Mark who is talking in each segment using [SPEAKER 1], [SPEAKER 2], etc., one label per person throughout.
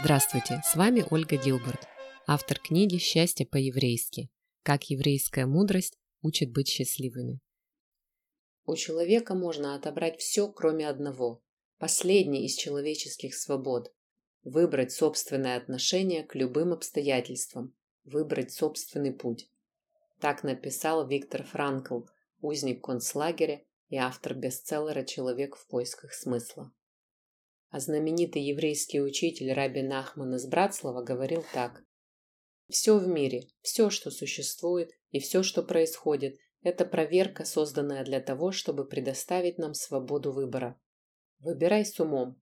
[SPEAKER 1] Здравствуйте, с вами Ольга Гилберт, автор книги «Счастье по-еврейски. Как еврейская мудрость учит быть счастливыми». У человека можно отобрать все, кроме одного, последней из человеческих свобод – выбрать собственное отношение к любым обстоятельствам, выбрать собственный путь. Так написал Виктор Франкл, узник концлагеря и автор бестселлера «Человек в поисках смысла». А знаменитый еврейский учитель Раби Нахман из Братслава говорил так. «Все в мире, все, что существует и все, что происходит, это проверка, созданная для того, чтобы предоставить нам свободу выбора. Выбирай с умом.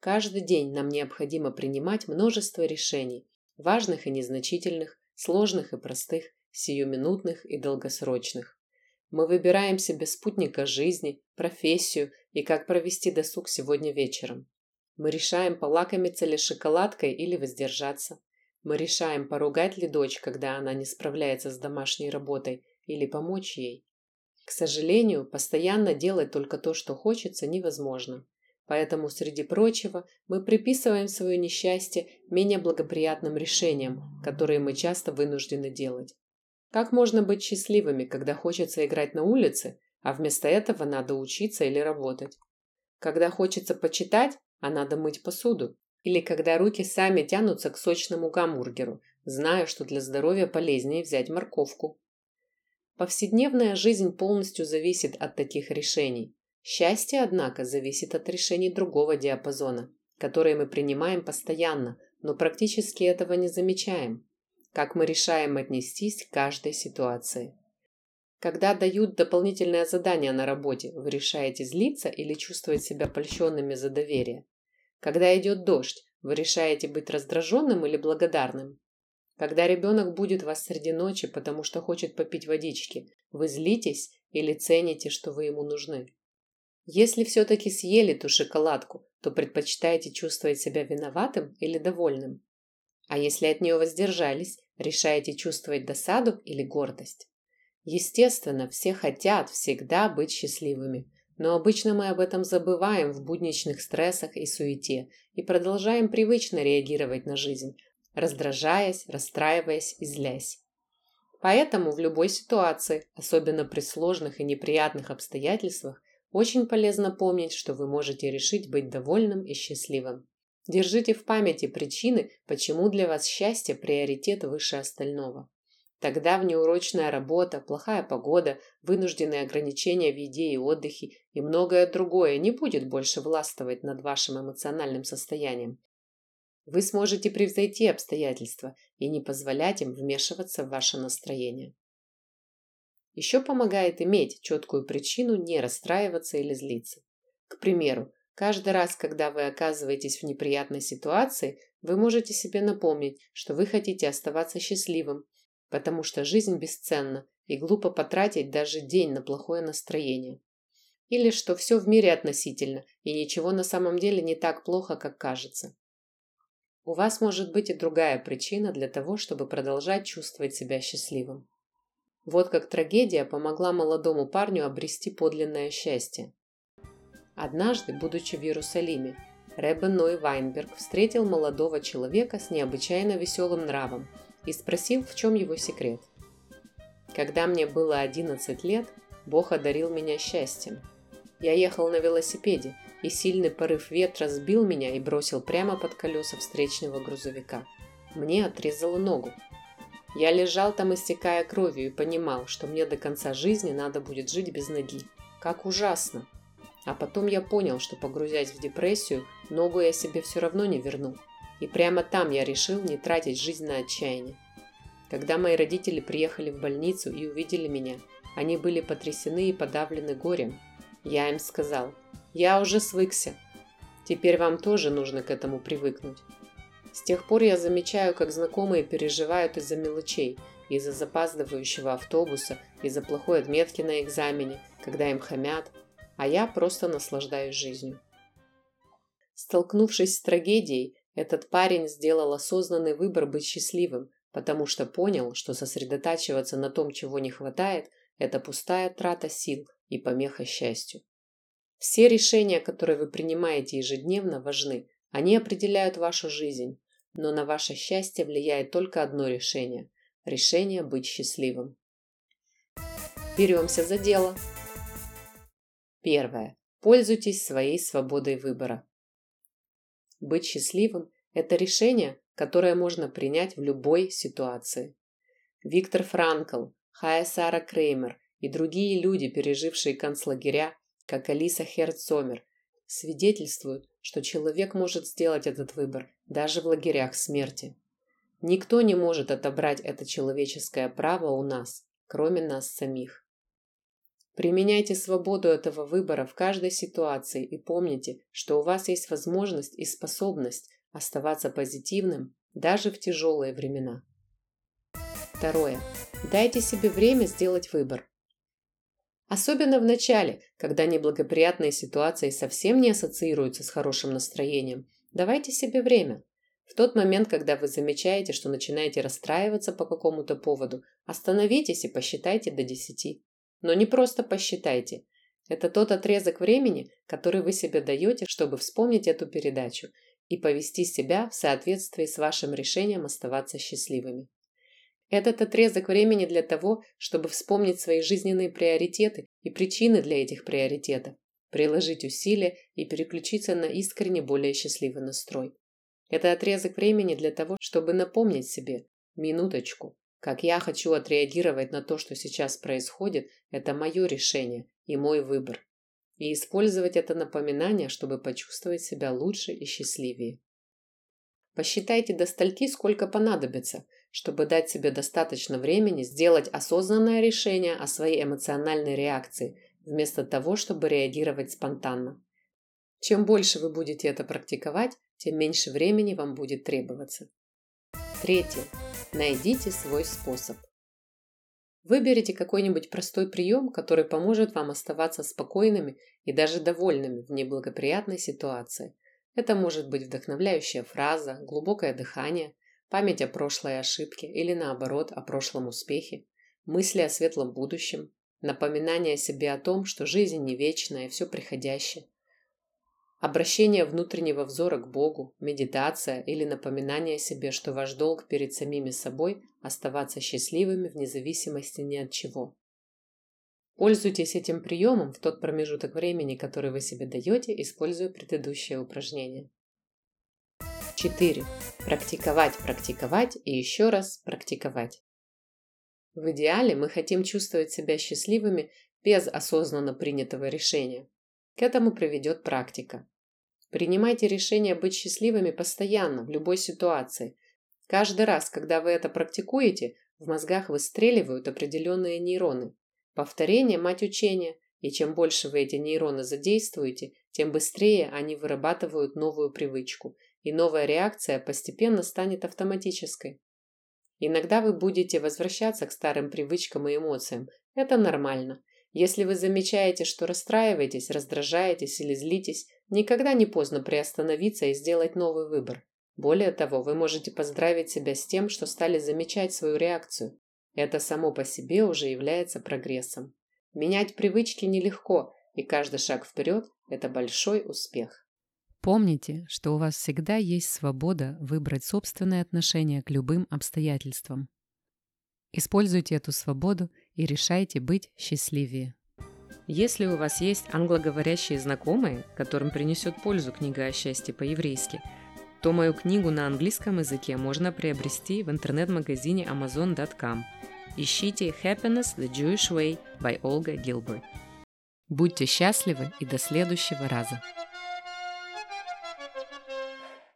[SPEAKER 1] Каждый день нам необходимо принимать множество решений, важных и незначительных, сложных и простых, сиюминутных и долгосрочных. Мы выбираем себе спутника жизни, профессию и как провести досуг сегодня вечером. Мы решаем, полакомиться ли шоколадкой или воздержаться. Мы решаем, поругать ли дочь, когда она не справляется с домашней работой, или помочь ей. К сожалению, постоянно делать только то, что хочется, невозможно. Поэтому, среди прочего, мы приписываем свое несчастье менее благоприятным решениям, которые мы часто вынуждены делать. Как можно быть счастливыми, когда хочется играть на улице, а вместо этого надо учиться или работать? Когда хочется почитать, а надо мыть посуду? Или когда руки сами тянутся к сочному гамбургеру, зная, что для здоровья полезнее взять морковку? Повседневная жизнь полностью зависит от таких решений. Счастье, однако, зависит от решений другого диапазона, которые мы принимаем постоянно, но практически этого не замечаем как мы решаем отнестись к каждой ситуации. Когда дают дополнительное задание на работе, вы решаете злиться или чувствовать себя польщенными за доверие. Когда идет дождь, вы решаете быть раздраженным или благодарным. Когда ребенок будет вас среди ночи, потому что хочет попить водички, вы злитесь или цените, что вы ему нужны. Если все-таки съели ту шоколадку, то предпочитаете чувствовать себя виноватым или довольным. А если от нее воздержались, решаете чувствовать досаду или гордость? Естественно, все хотят всегда быть счастливыми, но обычно мы об этом забываем в будничных стрессах и суете и продолжаем привычно реагировать на жизнь, раздражаясь, расстраиваясь и злясь. Поэтому в любой ситуации, особенно при сложных и неприятных обстоятельствах, очень полезно помнить, что вы можете решить быть довольным и счастливым. Держите в памяти причины, почему для вас счастье – приоритет выше остального. Тогда внеурочная работа, плохая погода, вынужденные ограничения в еде и отдыхе и многое другое не будет больше властвовать над вашим эмоциональным состоянием. Вы сможете превзойти обстоятельства и не позволять им вмешиваться в ваше настроение. Еще помогает иметь четкую причину не расстраиваться или злиться. К примеру, Каждый раз, когда вы оказываетесь в неприятной ситуации, вы можете себе напомнить, что вы хотите оставаться счастливым, потому что жизнь бесценна и глупо потратить даже день на плохое настроение. Или что все в мире относительно, и ничего на самом деле не так плохо, как кажется. У вас может быть и другая причина для того, чтобы продолжать чувствовать себя счастливым. Вот как трагедия помогла молодому парню обрести подлинное счастье. Однажды, будучи в Иерусалиме, Ребе Ной Вайнберг встретил молодого человека с необычайно веселым нравом и спросил, в чем его секрет. Когда мне было 11 лет, Бог одарил меня счастьем. Я ехал на велосипеде, и сильный порыв ветра сбил меня и бросил прямо под колеса встречного грузовика. Мне отрезало ногу. Я лежал там, истекая кровью, и понимал, что мне до конца жизни надо будет жить без ноги. Как ужасно! А потом я понял, что погрузясь в депрессию, ногу я себе все равно не верну. И прямо там я решил не тратить жизнь на отчаяние. Когда мои родители приехали в больницу и увидели меня, они были потрясены и подавлены горем. Я им сказал, я уже свыкся. Теперь вам тоже нужно к этому привыкнуть. С тех пор я замечаю, как знакомые переживают из-за мелочей, из-за запаздывающего автобуса, из-за плохой отметки на экзамене, когда им хамят, а я просто наслаждаюсь жизнью. Столкнувшись с трагедией, этот парень сделал осознанный выбор быть счастливым, потому что понял, что сосредотачиваться на том, чего не хватает, это пустая трата сил и помеха счастью. Все решения, которые вы принимаете ежедневно, важны. Они определяют вашу жизнь. Но на ваше счастье влияет только одно решение. Решение быть счастливым. Беремся за дело. Первое. Пользуйтесь своей свободой выбора. Быть счастливым – это решение, которое можно принять в любой ситуации. Виктор Франкл, Хая Сара Креймер и другие люди, пережившие концлагеря, как Алиса Херцомер, свидетельствуют, что человек может сделать этот выбор даже в лагерях смерти. Никто не может отобрать это человеческое право у нас, кроме нас самих. Применяйте свободу этого выбора в каждой ситуации и помните, что у вас есть возможность и способность оставаться позитивным даже в тяжелые времена. Второе. Дайте себе время сделать выбор. Особенно в начале, когда неблагоприятные ситуации совсем не ассоциируются с хорошим настроением. Давайте себе время. В тот момент, когда вы замечаете, что начинаете расстраиваться по какому-то поводу, остановитесь и посчитайте до 10. Но не просто посчитайте. Это тот отрезок времени, который вы себе даете, чтобы вспомнить эту передачу и повести себя в соответствии с вашим решением оставаться счастливыми. Этот отрезок времени для того, чтобы вспомнить свои жизненные приоритеты и причины для этих приоритетов, приложить усилия и переключиться на искренне более счастливый настрой. Это отрезок времени для того, чтобы напомнить себе, минуточку, как я хочу отреагировать на то, что сейчас происходит, это мое решение и мой выбор. И использовать это напоминание, чтобы почувствовать себя лучше и счастливее. Посчитайте до стольки, сколько понадобится, чтобы дать себе достаточно времени сделать осознанное решение о своей эмоциональной реакции, вместо того, чтобы реагировать спонтанно. Чем больше вы будете это практиковать, тем меньше времени вам будет требоваться. Третье. Найдите свой способ. Выберите какой-нибудь простой прием, который поможет вам оставаться спокойными и даже довольными в неблагоприятной ситуации. Это может быть вдохновляющая фраза, глубокое дыхание, память о прошлой ошибке или наоборот о прошлом успехе, мысли о светлом будущем, напоминание себе о том, что жизнь не вечная, все приходящее, обращение внутреннего взора к Богу, медитация или напоминание себе, что ваш долг перед самими собой – оставаться счастливыми вне зависимости ни от чего. Пользуйтесь этим приемом в тот промежуток времени, который вы себе даете, используя предыдущее упражнение. 4. Практиковать, практиковать и еще раз практиковать. В идеале мы хотим чувствовать себя счастливыми без осознанно принятого решения. К этому приведет практика. Принимайте решение быть счастливыми постоянно, в любой ситуации. Каждый раз, когда вы это практикуете, в мозгах выстреливают определенные нейроны. Повторение – мать учения, и чем больше вы эти нейроны задействуете, тем быстрее они вырабатывают новую привычку, и новая реакция постепенно станет автоматической. Иногда вы будете возвращаться к старым привычкам и эмоциям. Это нормально. Если вы замечаете, что расстраиваетесь, раздражаетесь или злитесь, никогда не поздно приостановиться и сделать новый выбор. Более того, вы можете поздравить себя с тем, что стали замечать свою реакцию. Это само по себе уже является прогрессом. Менять привычки нелегко, и каждый шаг вперед – это большой успех.
[SPEAKER 2] Помните, что у вас всегда есть свобода выбрать собственное отношение к любым обстоятельствам. Используйте эту свободу и решайте быть счастливее.
[SPEAKER 1] Если у вас есть англоговорящие знакомые, которым принесет пользу книга о счастье по-еврейски, то мою книгу на английском языке можно приобрести в интернет-магазине amazon.com. Ищите Happiness the Jewish Way by Olga Gilbert. Будьте счастливы и до следующего раза!